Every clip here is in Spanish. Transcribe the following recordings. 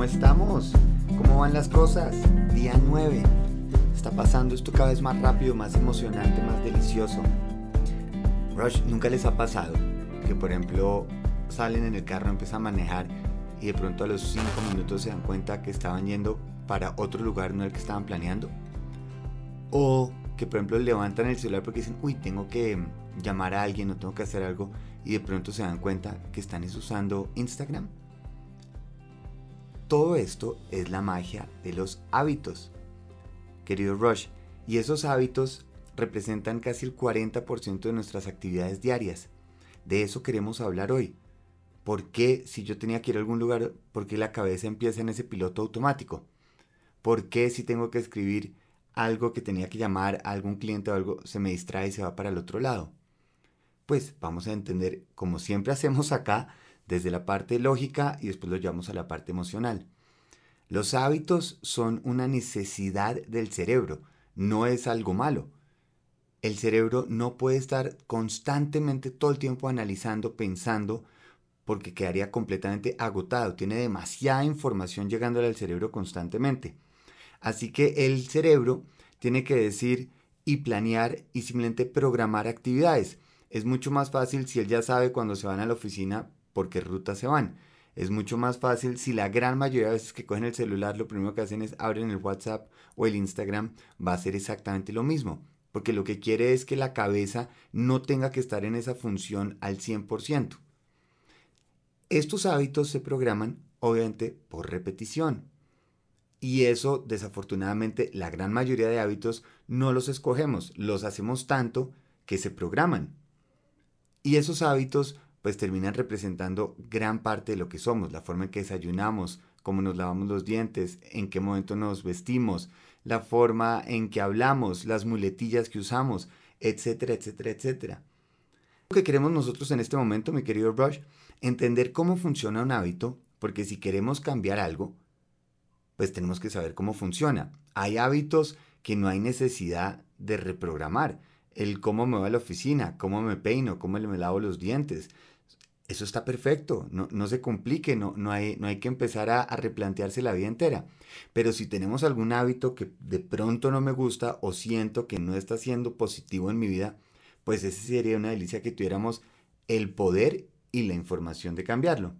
¿cómo estamos? ¿Cómo van las cosas? Día 9. Está pasando esto cada vez más rápido, más emocionante, más delicioso. Rush, ¿nunca les ha pasado que, por ejemplo, salen en el carro, empiezan a manejar y de pronto a los 5 minutos se dan cuenta que estaban yendo para otro lugar, no el que estaban planeando? O que, por ejemplo, levantan el celular porque dicen, uy, tengo que llamar a alguien o tengo que hacer algo y de pronto se dan cuenta que están usando Instagram. Todo esto es la magia de los hábitos, querido Rush, y esos hábitos representan casi el 40% de nuestras actividades diarias. De eso queremos hablar hoy. ¿Por qué si yo tenía que ir a algún lugar, por qué la cabeza empieza en ese piloto automático? ¿Por qué si tengo que escribir algo que tenía que llamar a algún cliente o algo, se me distrae y se va para el otro lado? Pues vamos a entender, como siempre hacemos acá, desde la parte lógica y después lo llevamos a la parte emocional. Los hábitos son una necesidad del cerebro, no es algo malo. El cerebro no puede estar constantemente todo el tiempo analizando, pensando, porque quedaría completamente agotado. Tiene demasiada información llegándole al cerebro constantemente. Así que el cerebro tiene que decir y planear y simplemente programar actividades. Es mucho más fácil si él ya sabe cuando se van a la oficina por qué ruta se van. Es mucho más fácil si la gran mayoría de veces que cogen el celular lo primero que hacen es abren el WhatsApp o el Instagram, va a ser exactamente lo mismo. Porque lo que quiere es que la cabeza no tenga que estar en esa función al 100%. Estos hábitos se programan obviamente por repetición. Y eso, desafortunadamente, la gran mayoría de hábitos no los escogemos, los hacemos tanto que se programan. Y esos hábitos pues terminan representando gran parte de lo que somos, la forma en que desayunamos, cómo nos lavamos los dientes, en qué momento nos vestimos, la forma en que hablamos, las muletillas que usamos, etcétera, etcétera, etcétera. Lo que queremos nosotros en este momento, mi querido Rush, entender cómo funciona un hábito, porque si queremos cambiar algo, pues tenemos que saber cómo funciona. Hay hábitos que no hay necesidad de reprogramar. El cómo me voy a la oficina, cómo me peino, cómo me lavo los dientes, eso está perfecto, no, se complique, no, no, hay, no hay que empezar a, replantearse la vida entera. Pero si tenemos algún hábito que de pronto no me gusta o siento que no está siendo positivo en mi vida, pues ese sería una delicia que tuviéramos el poder y la información de cambiarlo.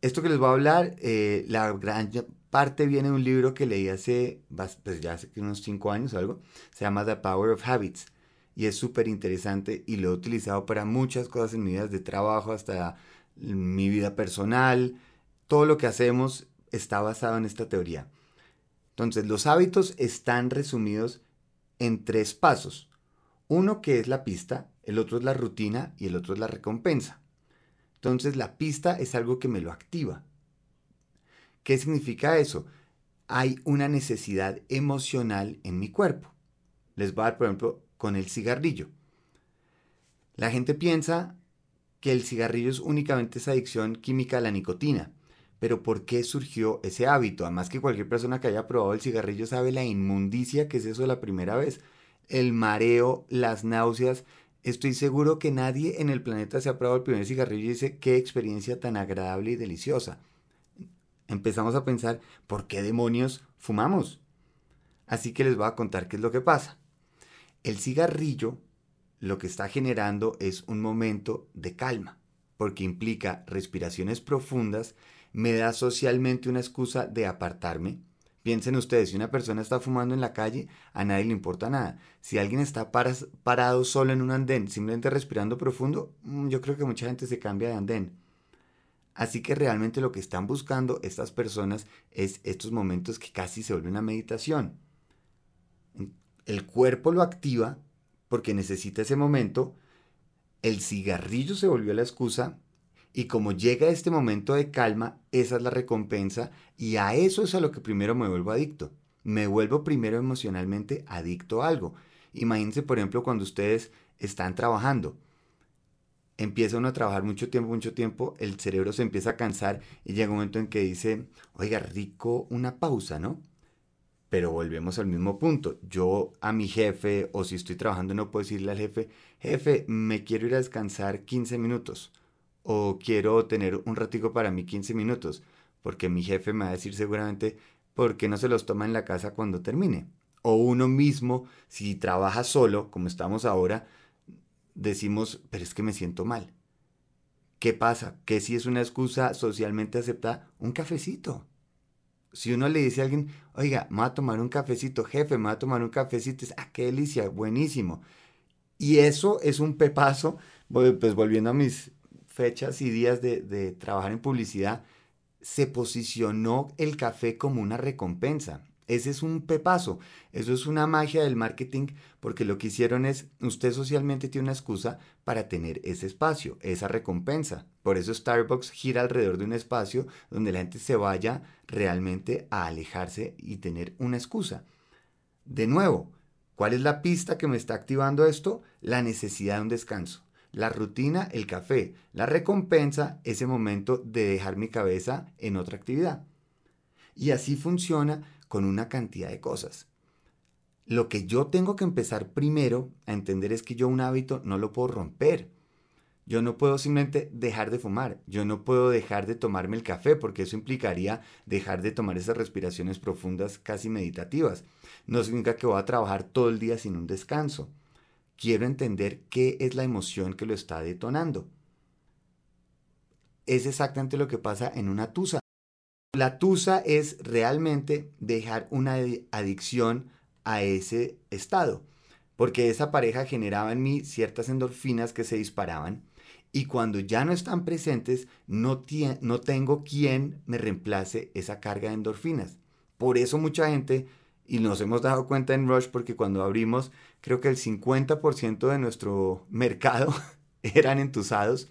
Esto que les voy a hablar, eh, la gran parte viene de un libro que leí hace, pues ya hace unos 5 años o algo, se llama The Power of Habits y es súper interesante y lo he utilizado para muchas cosas en mi vida, de trabajo hasta mi vida personal. Todo lo que hacemos está basado en esta teoría. Entonces, los hábitos están resumidos en tres pasos. Uno que es la pista, el otro es la rutina y el otro es la recompensa. Entonces, la pista es algo que me lo activa. ¿Qué significa eso? Hay una necesidad emocional en mi cuerpo. Les voy a dar, por ejemplo, con el cigarrillo. La gente piensa que el cigarrillo es únicamente esa adicción química a la nicotina. Pero ¿por qué surgió ese hábito? Además que cualquier persona que haya probado el cigarrillo sabe la inmundicia que es eso la primera vez. El mareo, las náuseas. Estoy seguro que nadie en el planeta se ha probado el primer cigarrillo y dice qué experiencia tan agradable y deliciosa. Empezamos a pensar, ¿por qué demonios fumamos? Así que les voy a contar qué es lo que pasa. El cigarrillo lo que está generando es un momento de calma, porque implica respiraciones profundas, me da socialmente una excusa de apartarme. Piensen ustedes, si una persona está fumando en la calle, a nadie le importa nada. Si alguien está parado solo en un andén, simplemente respirando profundo, mm, yo creo que mucha gente se cambia de andén. Así que realmente lo que están buscando estas personas es estos momentos que casi se vuelven una meditación el cuerpo lo activa porque necesita ese momento, el cigarrillo se volvió la excusa y como llega este momento de calma, esa es la recompensa y a eso es a lo que primero me vuelvo adicto. Me vuelvo primero emocionalmente adicto a algo. Imagínense, por ejemplo, cuando ustedes están trabajando. Empieza uno a trabajar mucho tiempo, mucho tiempo, el cerebro se empieza a cansar y llega un momento en que dice, oiga, rico una pausa, ¿no? Pero volvemos al mismo punto. Yo a mi jefe o si estoy trabajando no puedo decirle al jefe, jefe, me quiero ir a descansar 15 minutos o quiero tener un ratico para mí 15 minutos. porque mi jefe me va a decir seguramente, ¿por qué no se los toma en la casa cuando termine? O uno mismo, si trabaja solo, como estamos ahora, decimos, pero es que me siento mal. ¿Qué pasa? Que si es una excusa socialmente aceptada, un cafecito. Si uno le dice a alguien, oiga, me va a tomar un cafecito, jefe, me va a tomar un cafecito, es, ah, qué delicia, buenísimo. Y eso es un pepazo, pues volviendo a mis fechas y días de, de trabajar en publicidad, se posicionó el café como una recompensa. Ese es un pepazo. Eso es una magia del marketing porque lo que hicieron es, usted socialmente tiene una excusa para tener ese espacio, esa recompensa. Por eso Starbucks gira alrededor de un espacio donde la gente se vaya realmente a alejarse y tener una excusa. De nuevo, ¿cuál es la pista que me está activando esto? La necesidad de un descanso. La rutina, el café. La recompensa, ese momento de dejar mi cabeza en otra actividad. Y así funciona con una cantidad de cosas. Lo que yo tengo que empezar primero a entender es que yo un hábito no lo puedo romper. Yo no puedo simplemente dejar de fumar, yo no puedo dejar de tomarme el café porque eso implicaría dejar de tomar esas respiraciones profundas casi meditativas. No significa que voy a trabajar todo el día sin un descanso. Quiero entender qué es la emoción que lo está detonando. Es exactamente lo que pasa en una tusa. La tusa es realmente dejar una adicción a ese estado, porque esa pareja generaba en mí ciertas endorfinas que se disparaban y cuando ya no están presentes no, no tengo quien me reemplace esa carga de endorfinas. Por eso mucha gente, y nos hemos dado cuenta en Rush, porque cuando abrimos creo que el 50% de nuestro mercado eran entusados,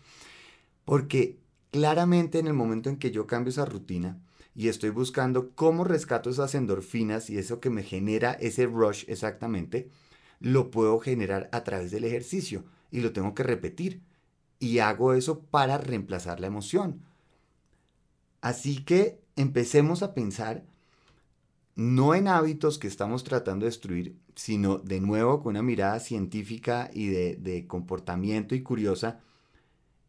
porque claramente en el momento en que yo cambio esa rutina, y estoy buscando cómo rescato esas endorfinas y eso que me genera ese rush exactamente, lo puedo generar a través del ejercicio y lo tengo que repetir. Y hago eso para reemplazar la emoción. Así que empecemos a pensar no en hábitos que estamos tratando de destruir, sino de nuevo con una mirada científica y de, comportamiento y curiosa,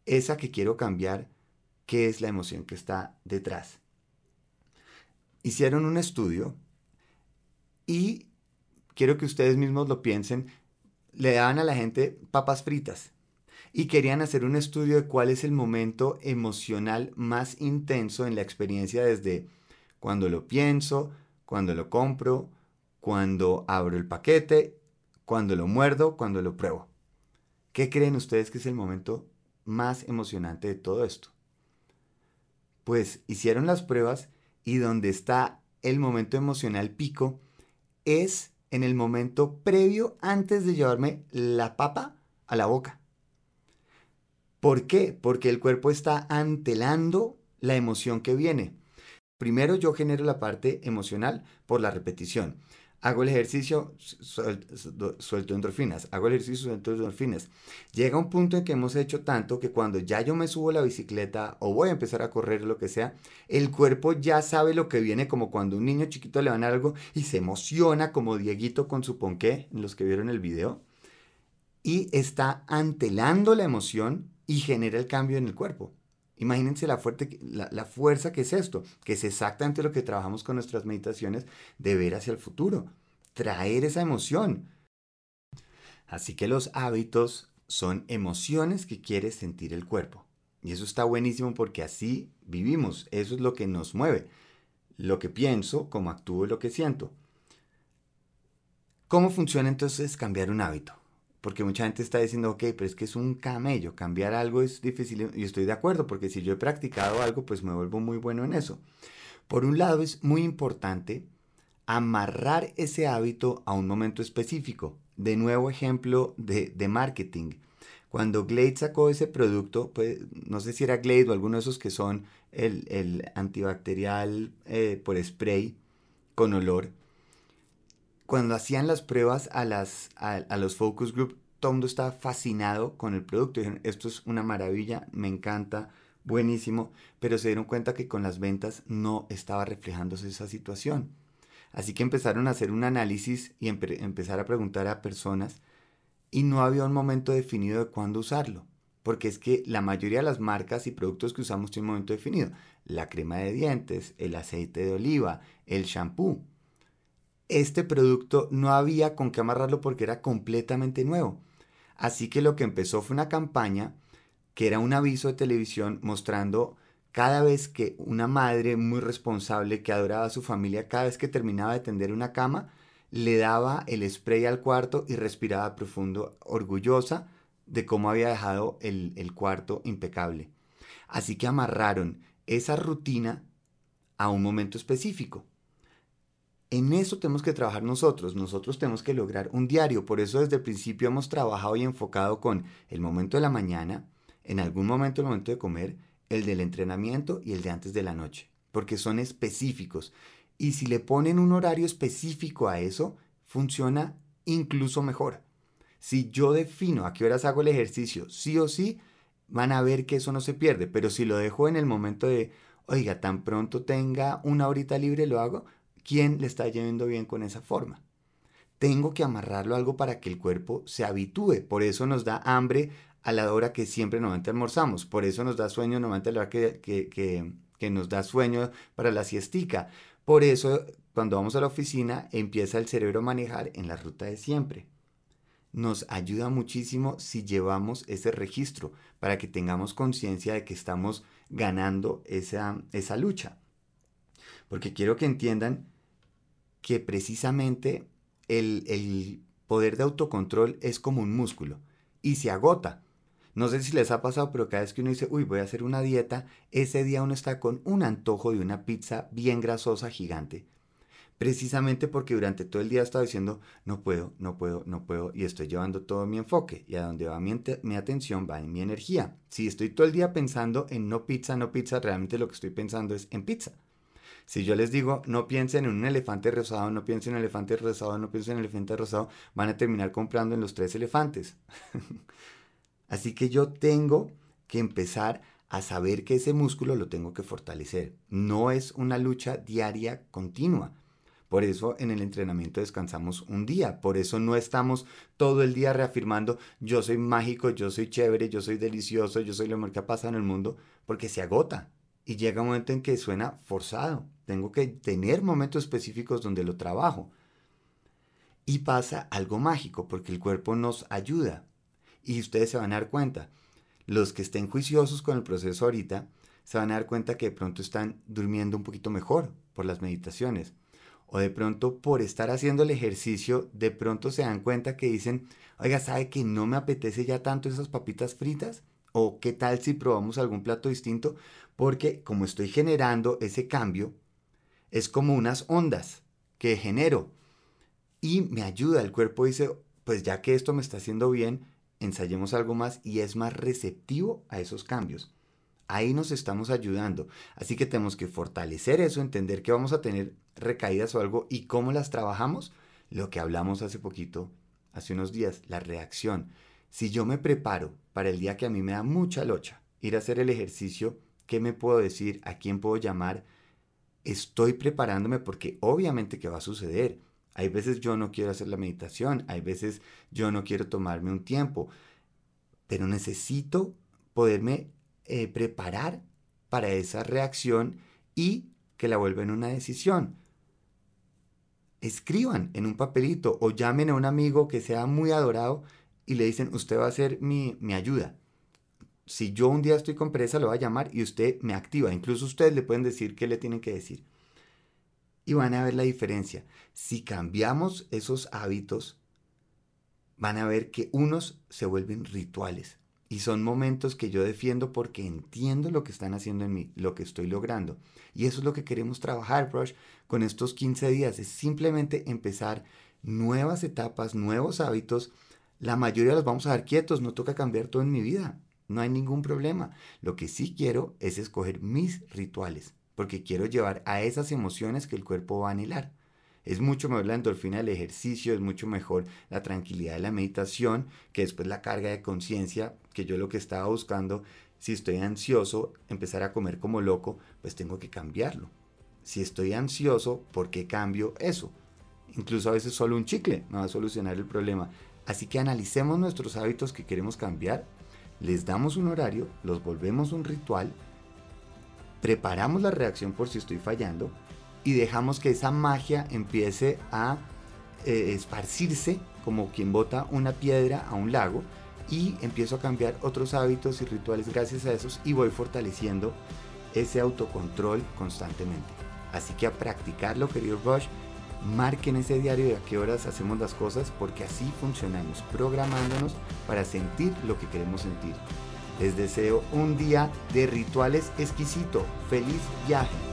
esa que quiero cambiar, qué es la emoción que está detrás hicieron un estudio y quiero que ustedes mismos lo piensen, le daban a la gente papas fritas y querían hacer un estudio de cuál es el momento emocional más intenso en la experiencia desde cuando lo pienso, cuando lo compro, cuando abro el paquete, cuando lo muerdo, cuando lo pruebo. ¿Qué creen ustedes que es el momento más emocionante de todo esto? Pues hicieron las pruebas y donde está el momento emocional pico es en el momento previo antes de llevarme la papa a la boca. ¿Por qué? Porque el cuerpo está antelando la emoción que viene. Primero yo genero la parte emocional por la repetición. Hago el ejercicio, suelto endorfinas. Hago el ejercicio, suelto endorfinas. Llega un punto en que hemos hecho tanto que cuando ya yo me subo a la bicicleta o voy a empezar a correr, lo que sea, el cuerpo ya sabe lo que viene, como cuando un niño chiquito le van algo y se emociona, como Dieguito con su ponqué, los que vieron el video, y está antelando la emoción y genera el cambio en el cuerpo. Imagínense la, fuerte, la, fuerza que es esto, que es exactamente lo que trabajamos con nuestras meditaciones de ver hacia el futuro, traer esa emoción. Así que los hábitos son emociones que quiere sentir el cuerpo. Y eso está buenísimo porque así vivimos, eso es lo que nos mueve. Lo que pienso, cómo actúo, lo que siento. ¿Cómo funciona entonces cambiar un hábito? Porque mucha gente está diciendo, ok, pero es que es un camello, cambiar algo es difícil y estoy de acuerdo, porque si yo he practicado algo, pues me vuelvo muy bueno en eso. Por un lado, es muy importante amarrar ese hábito a un momento específico. De nuevo ejemplo de, marketing. Cuando Glade sacó ese producto, pues, no sé si era Glade o alguno de esos que son el, antibacterial eh, por spray con olor, cuando hacían las pruebas a, las, a, los focus group, todo el mundo estaba fascinado con el producto. Dijeron, esto es una maravilla, me encanta, buenísimo, pero se dieron cuenta que con las ventas no estaba reflejándose esa situación. Así que empezaron a hacer un análisis y empezar a preguntar a personas y no había un momento definido de cuándo usarlo. porque es que la mayoría de las marcas y productos que usamos tienen un momento definido. La crema de dientes, el aceite de oliva, el shampoo. Este producto no había con qué amarrarlo porque era completamente nuevo. Así que lo que empezó fue una campaña que era un aviso de televisión mostrando cada vez que una madre muy responsable que adoraba a su familia, cada vez que terminaba de tender una cama, le daba el spray al cuarto y respiraba profundo, orgullosa de cómo había dejado el, el cuarto impecable. Así que amarraron esa rutina a un momento específico. En eso tenemos que trabajar nosotros, nosotros tenemos que lograr un diario, por eso desde el principio hemos trabajado y enfocado con el momento de la mañana, en algún momento el momento de comer, el del entrenamiento y el de antes de la noche, porque son específicos. Y si le ponen un horario específico a eso, funciona incluso mejor. Si yo defino a qué horas hago el ejercicio, sí o sí, van a ver que eso no se pierde. Pero si lo dejo en el momento de, oiga, tan pronto tenga una horita libre, lo hago, ¿quién le está yendo bien con esa forma? Tengo que amarrarlo a algo para que el cuerpo se habitúe. Por eso nos da hambre a la hora que siempre normalmente almorzamos. Por eso nos da sueño normalmente a la hora que, que, que nos da sueño para la siestica. Por eso, cuando vamos a la oficina, empieza el cerebro a manejar en la ruta de siempre. Nos ayuda muchísimo si llevamos ese registro para que tengamos conciencia de que estamos ganando esa, esa lucha. Porque quiero que entiendan que precisamente el, el poder de autocontrol es como un músculo y se agota. No sé si les ha pasado, pero cada vez que uno dice, uy, voy a hacer una dieta, ese día uno está con un antojo de una pizza bien grasosa, gigante. Precisamente porque durante todo el día he estado diciendo, no puedo, no puedo, no puedo, y estoy llevando todo mi enfoque. Y a donde va mi, mi atención va en mi energía. Si estoy todo el día pensando en no pizza, no pizza, realmente lo que estoy pensando es en pizza. Si yo les digo, no piensen en un elefante rosado, no piensen en un elefante rosado, no piensen en un elefante rosado, van a terminar comprando en los tres elefantes. Así que yo tengo que empezar a saber que ese músculo lo tengo que fortalecer. No es una lucha diaria continua. Por eso en el entrenamiento descansamos un día. Por eso no estamos todo el día reafirmando yo soy mágico, yo soy chévere, yo soy delicioso, yo soy lo mejor que ha pasado en el mundo, porque se agota. Y llega un momento en que suena forzado. Tengo que tener momentos específicos donde lo trabajo. Y pasa algo mágico, porque el cuerpo nos ayuda. Y ustedes se van a dar cuenta, los que estén juiciosos con el proceso ahorita, se van a dar cuenta que de pronto están durmiendo un poquito mejor por las meditaciones. O de pronto por estar haciendo el ejercicio, de pronto se dan cuenta que dicen, oiga, ¿sabe que no me apetece ya tanto esas papitas fritas? ¿O qué tal si probamos algún plato distinto? Porque como estoy generando ese cambio, es como unas ondas que genero. Y me ayuda, el cuerpo dice, pues ya que esto me está haciendo bien, ensayemos algo más y es más receptivo a esos cambios. Ahí nos estamos ayudando. Así que tenemos que fortalecer eso, entender que vamos a tener recaídas o algo y cómo las trabajamos. Lo que hablamos hace poquito, hace unos días, la reacción. Si yo me preparo para el día que a mí me da mucha locha, ir a hacer el ejercicio, ¿qué me puedo decir? ¿A quién puedo llamar? Estoy preparándome porque obviamente que va a suceder hay veces yo no quiero hacer la meditación, hay veces yo no quiero tomarme un tiempo, pero necesito poderme eh, preparar para esa reacción y que la vuelva en una decisión. Escriban en un papelito o llamen a un amigo que sea muy adorado y le dicen, usted va a ser mi, mi ayuda. Si yo un día estoy con presa, lo va a llamar y usted me activa. Incluso ustedes le pueden decir qué le tienen que decir y van a ver la diferencia. Si cambiamos esos hábitos, van a ver que unos se vuelven rituales y son momentos que yo defiendo porque entiendo lo que están haciendo en mí, lo que estoy logrando. Y eso es lo que queremos trabajar, Brush, con estos 15 días. Es simplemente empezar nuevas etapas, nuevos hábitos. La mayoría los vamos a dar quietos, no toca cambiar todo en mi vida. No hay ningún problema. Lo que sí quiero es escoger mis rituales porque quiero llevar a esas emociones que el cuerpo va a anhelar. Es mucho mejor la endorfina del ejercicio, es mucho mejor la tranquilidad de la meditación, que después la carga de conciencia, que yo lo que estaba buscando, si estoy ansioso, empezar a comer como loco, pues tengo que cambiarlo. Si estoy ansioso, ¿por qué cambio eso? Incluso a veces solo un chicle me va a solucionar el problema. Así que analicemos nuestros hábitos que queremos cambiar, les damos un horario, los volvemos un ritual, preparamos la reacción por si estoy fallando y dejamos que esa magia empiece a eh, esparcirse como quien bota una piedra a un lago y empiezo a cambiar otros hábitos y rituales gracias a esos y voy fortaleciendo ese autocontrol constantemente. Así que a practicarlo, querido Rush, marquen ese diario de a qué horas hacemos las cosas porque así funcionamos, programándonos para sentir lo que queremos sentir. Les deseo un día de rituales exquisito. Feliz viaje.